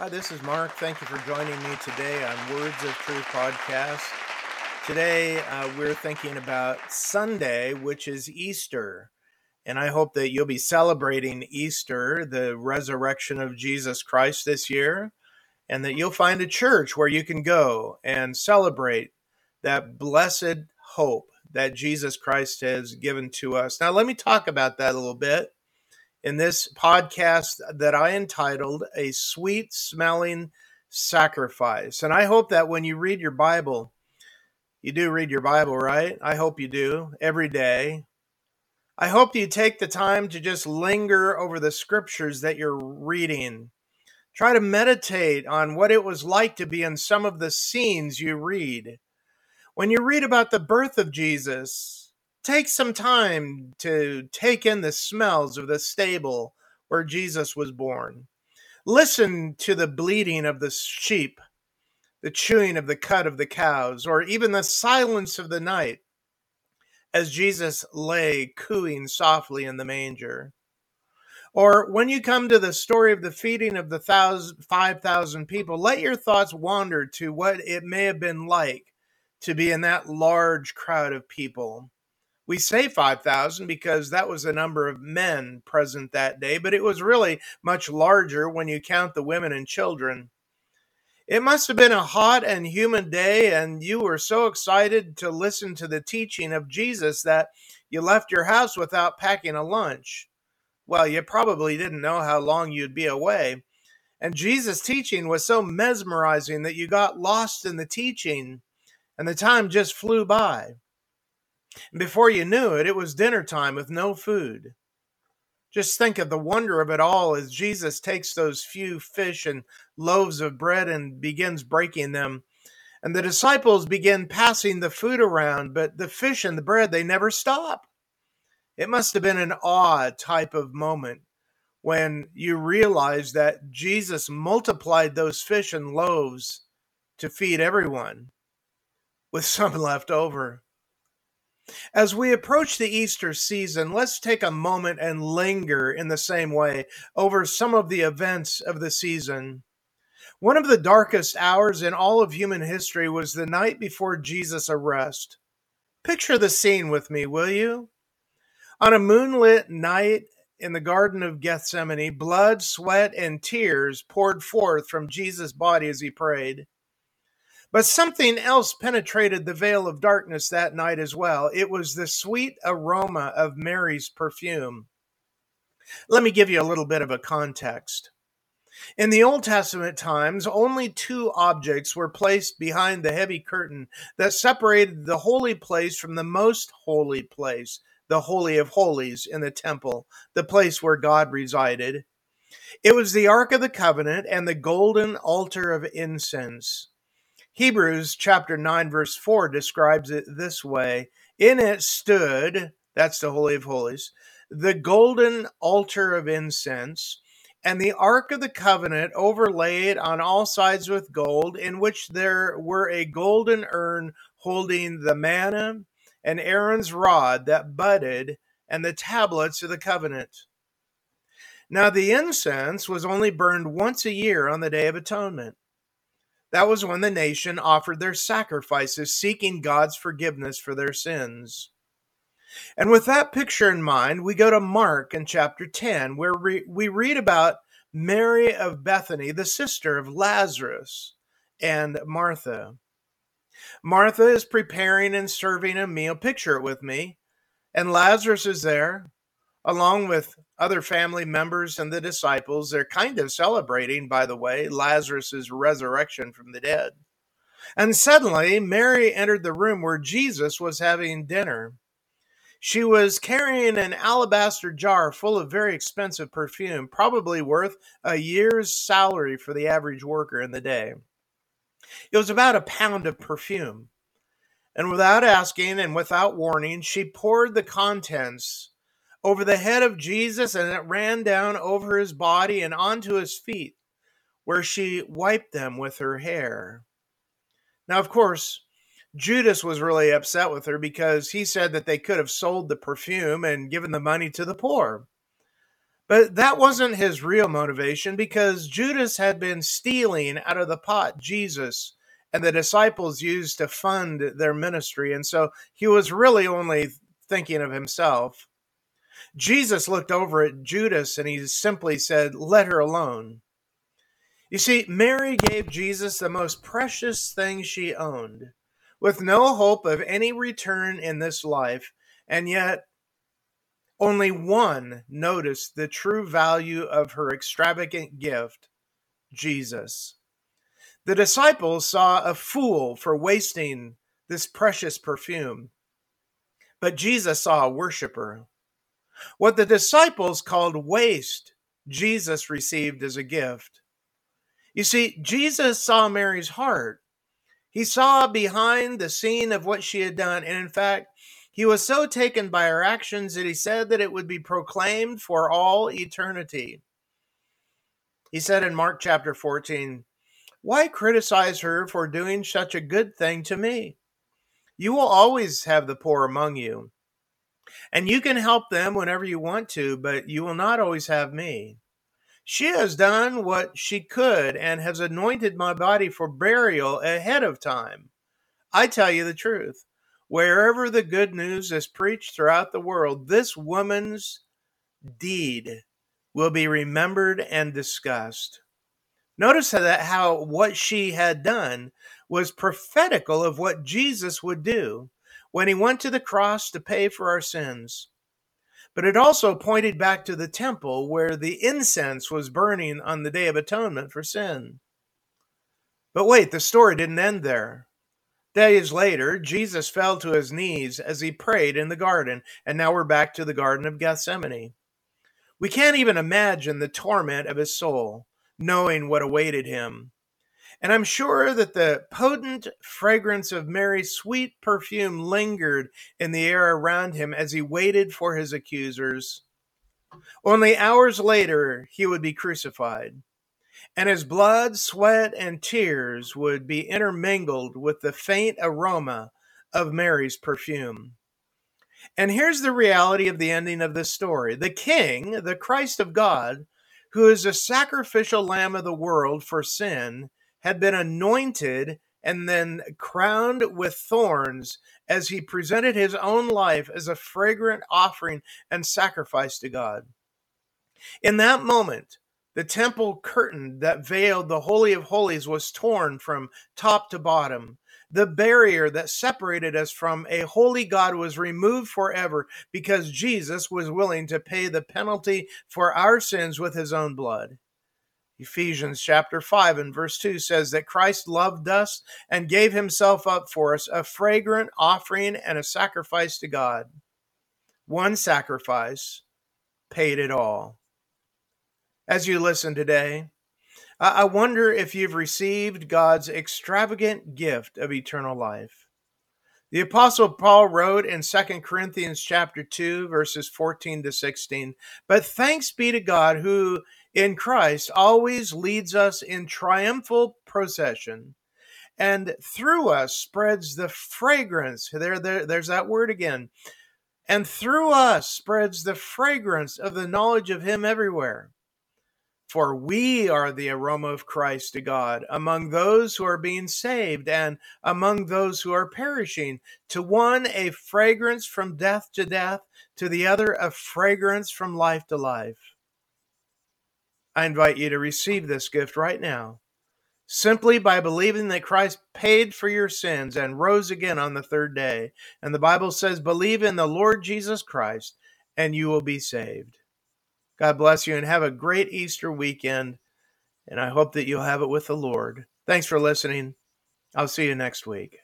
Hi, this is Mark. Thank you for joining me today on Words of Truth podcast. Today, uh, we're thinking about Sunday, which is Easter. And I hope that you'll be celebrating Easter, the resurrection of Jesus Christ this year, and that you'll find a church where you can go and celebrate that blessed hope that Jesus Christ has given to us. Now, let me talk about that a little bit in this podcast that I entitled A Sweet Smelling Sacrifice. And I hope that when you read your Bible, you do read your Bible, right? I hope you do every day. I hope you take the time to just linger over the scriptures that you're reading. Try to meditate on what it was like to be in some of the scenes you read. When you read about the birth of Jesus, take some time to take in the smells of the stable where Jesus was born. Listen to the bleating of the sheep, the chewing of the cud of the cows, or even the silence of the night as Jesus lay cooing softly in the manger. Or when you come to the story of the feeding of the thousand, 5,000 people, let your thoughts wander to what it may have been like to be in that large crowd of people we say 5,000 because that was the number of men present that day, but it was really much larger when you count the women and children. It must have been a hot and humid day, and you were so excited to listen to the teaching of Jesus that you left your house without packing a lunch. Well, you probably didn't know how long you'd be away. And Jesus' teaching was so mesmerizing that you got lost in the teaching, and the time just flew by. Before you knew it, it was dinner time with no food. Just think of the wonder of it all as Jesus takes those few fish and loaves of bread and begins breaking them. And the disciples begin passing the food around, but the fish and the bread, they never stop. It must have been an awe type of moment when you realize that Jesus multiplied those fish and loaves to feed everyone with some left over. As we approach the Easter season, let's take a moment and linger in the same way over some of the events of the season. One of the darkest hours in all of human history was the night before Jesus' arrest. Picture the scene with me, will you? On a moonlit night in the Garden of Gethsemane, blood, sweat, and tears poured forth from Jesus' body as he prayed. But something else penetrated the veil of darkness that night as well. It was the sweet aroma of Mary's perfume. Let me give you a little bit of a context. In the Old Testament times, only two objects were placed behind the heavy curtain that separated the holy place from the most holy place, the Holy of Holies in the temple, the place where God resided. It was the Ark of the Covenant and the golden altar of incense. Hebrews chapter 9, verse 4 describes it this way In it stood, that's the Holy of Holies, the golden altar of incense, and the Ark of the Covenant overlaid on all sides with gold, in which there were a golden urn holding the manna and Aaron's rod that budded and the tablets of the covenant. Now, the incense was only burned once a year on the Day of Atonement. That was when the nation offered their sacrifices, seeking God's forgiveness for their sins. And with that picture in mind, we go to Mark in chapter 10, where we, read about Mary of Bethany, the sister of Lazarus and Martha. Martha is preparing and serving a meal. Picture it with me. And Lazarus is there, along with other family members and the disciples. They're kind of celebrating, by the way, Lazarus' resurrection from the dead. And suddenly, Mary entered the room where Jesus was having dinner. She was carrying an alabaster jar full of very expensive perfume, probably worth a year's salary for the average worker in the day. It was about a pound of perfume. And without asking and without warning, she poured the contents over the head of Jesus and it ran down over his body and onto his feet, where she wiped them with her hair. Now, of course, Judas was really upset with her because he said that they could have sold the perfume and given the money to the poor. But that wasn't his real motivation because Judas had been stealing out of the pot Jesus and the disciples used to fund their ministry. And so he was really only thinking of himself. Jesus looked over at Judas and he simply said, Let her alone. You see, Mary gave Jesus the most precious thing she owned, with no hope of any return in this life, and yet only one noticed the true value of her extravagant gift Jesus. The disciples saw a fool for wasting this precious perfume, but Jesus saw a worshiper. What the disciples called waste, Jesus received as a gift. You see, Jesus saw Mary's heart. He saw behind the scene of what she had done, and in fact, he was so taken by her actions that he said that it would be proclaimed for all eternity. He said in Mark chapter 14, Why criticize her for doing such a good thing to me? You will always have the poor among you, and you can help them whenever you want to, but you will not always have me. She has done what she could and has anointed my body for burial ahead of time. I tell you the truth. Wherever the good news is preached throughout the world, this woman's deed will be remembered and discussed. Notice that how what she had done was prophetical of what Jesus would do when he went to the cross to pay for our sins. But it also pointed back to the temple where the incense was burning on the Day of Atonement for sin. But wait, the story didn't end there. Days later, Jesus fell to his knees as he prayed in the garden, and now we're back to the Garden of Gethsemane. We can't even imagine the torment of his soul, knowing what awaited him. And I'm sure that the potent fragrance of Mary's sweet perfume lingered in the air around him as he waited for his accusers. Only hours later, he would be crucified and his blood, sweat, and tears would be intermingled with the faint aroma of Mary's perfume. And here's the reality of the ending of this story the King, the Christ of God, who is a sacrificial lamb of the world for sin, had been anointed and then crowned with thorns as he presented his own life as a fragrant offering and sacrifice to God. In that moment, the temple curtain that veiled the Holy of Holies was torn from top to bottom. The barrier that separated us from a holy God was removed forever because Jesus was willing to pay the penalty for our sins with his own blood. Ephesians chapter 5 and verse 2 says that Christ loved us and gave himself up for us, a fragrant offering and a sacrifice to God. One sacrifice paid it all as you listen today. I wonder if you've received God's extravagant gift of eternal life. The apostle Paul wrote in 2 Corinthians chapter 2 verses 14 to 16, "But thanks be to God who in Christ always leads us in triumphal procession and through us spreads the fragrance there, there there's that word again and through us spreads the fragrance of the knowledge of him everywhere for we are the aroma of Christ to God among those who are being saved and among those who are perishing. To one, a fragrance from death to death, to the other, a fragrance from life to life. I invite you to receive this gift right now, simply by believing that Christ paid for your sins and rose again on the third day. And the Bible says, believe in the Lord Jesus Christ, and you will be saved. God bless you and have a great Easter weekend. And I hope that you'll have it with the Lord. Thanks for listening. I'll see you next week.